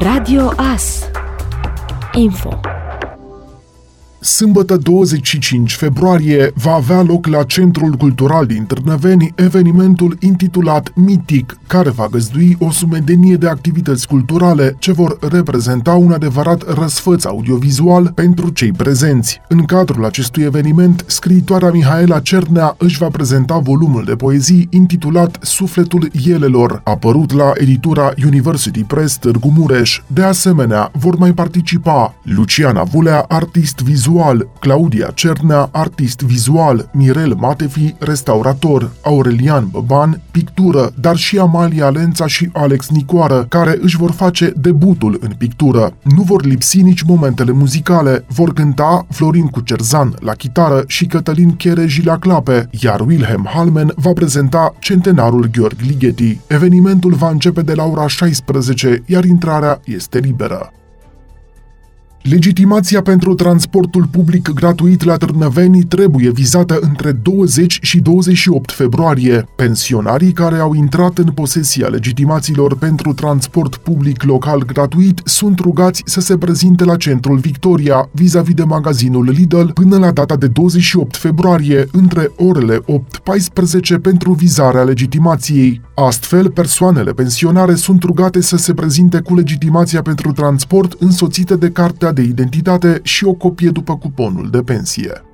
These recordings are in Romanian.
Radio AS Info Sâmbătă 25 februarie va avea loc la Centrul Cultural din Târnăveni evenimentul intitulat Mitic, care va găzdui o sumedenie de activități culturale ce vor reprezenta un adevărat răsfăț audiovizual pentru cei prezenți. În cadrul acestui eveniment, scriitoarea Mihaela Cernea își va prezenta volumul de poezii intitulat Sufletul Elelor, apărut la editura University Press Târgu Mureș. De asemenea, vor mai participa Luciana Vulea, artist vizual vizual, Claudia Cernea, artist vizual, Mirel Matefi, restaurator, Aurelian Băban, pictură, dar și Amalia Lența și Alex Nicoară, care își vor face debutul în pictură. Nu vor lipsi nici momentele muzicale, vor cânta Florin Cucerzan la chitară și Cătălin Chereji la clape, iar Wilhelm Halmen va prezenta centenarul Gheorghe Ligeti. Evenimentul va începe de la ora 16, iar intrarea este liberă. Legitimația pentru transportul public gratuit la Târnăveni trebuie vizată între 20 și 28 februarie. Pensionarii care au intrat în posesia legitimațiilor pentru transport public local gratuit sunt rugați să se prezinte la centrul Victoria, vis-a-vis de magazinul Lidl, până la data de 28 februarie, între orele 8-14 pentru vizarea legitimației. Astfel, persoanele pensionare sunt rugate să se prezinte cu legitimația pentru transport însoțită de cartea de identitate și o copie după cuponul de pensie.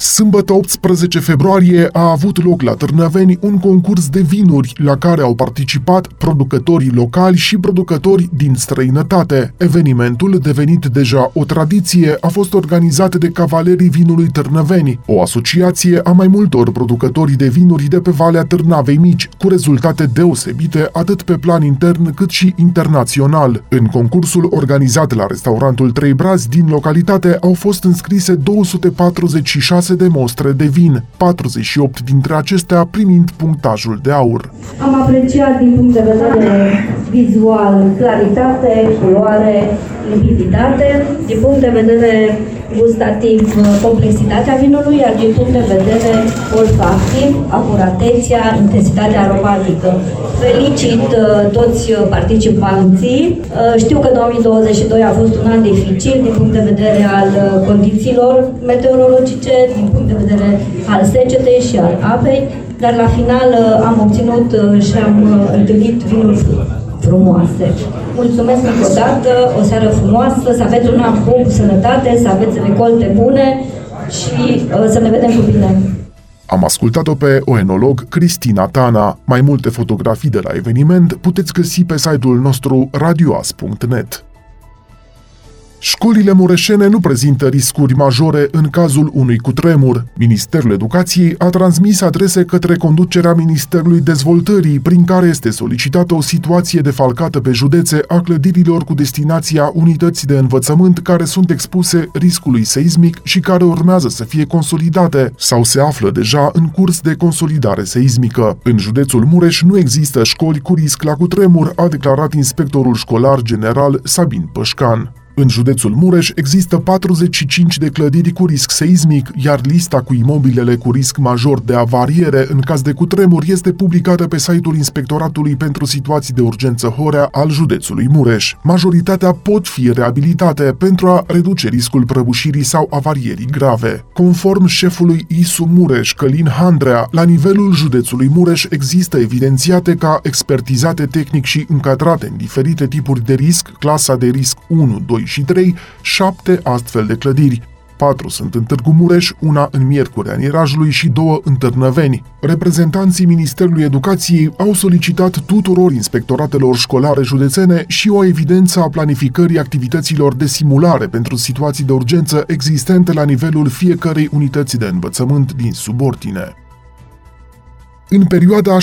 Sâmbătă 18 februarie a avut loc la Târnăveni un concurs de vinuri la care au participat producătorii locali și producători din străinătate. Evenimentul, devenit deja o tradiție, a fost organizat de Cavalerii Vinului Târnăveni, o asociație a mai multor producători de vinuri de pe Valea Târnavei Mici, cu rezultate deosebite atât pe plan intern cât și internațional. În concursul organizat la restaurantul Trei Brazi din localitate au fost înscrise 246 6 de mostre de vin, 48 dintre acestea primind punctajul de aur. Am apreciat din punct de vedere vizual claritate, culoare, limpiditate, din punct de vedere gustativ complexitatea vinului, iar din punct de vedere olfactiv, acuratețea, intensitatea aromatică. Felicit uh, toți participanții. Uh, știu că 2022 a fost un an dificil din punct de vedere al uh, condițiilor meteorologice, din punct de vedere al secetei și al apei, dar la final am obținut și am întâlnit vinuri frumoase. Mulțumesc încă o dată, o seară frumoasă, să aveți un an bun, cu sănătate, să aveți recolte bune și uh, să ne vedem cu bine. Am ascultat-o pe o enolog Cristina Tana. Mai multe fotografii de la eveniment puteți găsi pe site-ul nostru radioas.net. Școlile mureșene nu prezintă riscuri majore în cazul unui cutremur. Ministerul Educației a transmis adrese către conducerea Ministerului Dezvoltării, prin care este solicitată o situație defalcată pe județe a clădirilor cu destinația unități de învățământ care sunt expuse riscului seismic și care urmează să fie consolidate sau se află deja în curs de consolidare seismică. În județul Mureș nu există școli cu risc la cutremur, a declarat inspectorul școlar general Sabin Pășcan. În județul Mureș există 45 de clădiri cu risc seismic, iar lista cu imobilele cu risc major de avariere în caz de cutremur este publicată pe site-ul Inspectoratului pentru Situații de Urgență Horea al județului Mureș. Majoritatea pot fi reabilitate pentru a reduce riscul prăbușirii sau avarierii grave. Conform șefului ISU Mureș, Călin Handrea, la nivelul județului Mureș există evidențiate ca expertizate tehnic și încadrate în diferite tipuri de risc, clasa de risc 1, 2 și 3, șapte astfel de clădiri. Patru sunt în Târgu Mureș, una în Miercurea Nirajului și două în Târnăveni. Reprezentanții Ministerului Educației au solicitat tuturor inspectoratelor școlare județene și o evidență a planificării activităților de simulare pentru situații de urgență existente la nivelul fiecărei unități de învățământ din subordine. În perioada 17-18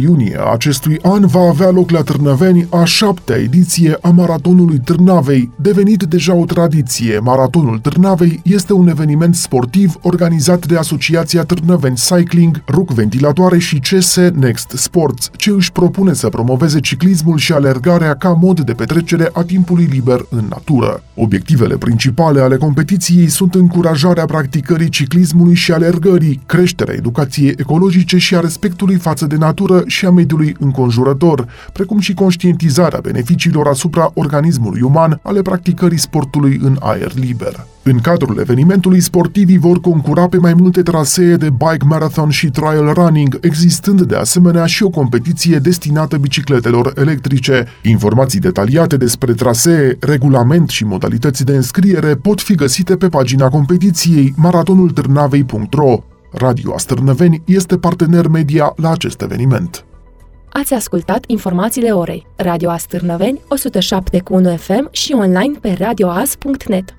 iunie a acestui an va avea loc la Târnăveni a șaptea ediție a Maratonului Târnavei. Devenit deja o tradiție, Maratonul Târnavei este un eveniment sportiv organizat de Asociația Târnăveni Cycling, RUC Ventilatoare și CS Next Sports, ce își propune să promoveze ciclismul și alergarea ca mod de petrecere a timpului liber în natură. Obiectivele principale ale competiției sunt încurajarea practicării ciclismului și alergării, creșterea educației tranziției ecologice și a respectului față de natură și a mediului înconjurător, precum și conștientizarea beneficiilor asupra organismului uman ale practicării sportului în aer liber. În cadrul evenimentului, sportivii vor concura pe mai multe trasee de bike marathon și trial running, existând de asemenea și o competiție destinată bicicletelor electrice. Informații detaliate despre trasee, regulament și modalități de înscriere pot fi găsite pe pagina competiției maratonultârnavei.ro. Radio Astărnăveni este partener media la acest eveniment. Ați ascultat informațiile orei. Radio Astârnăveni, 107.1 FM și online pe radioas.net.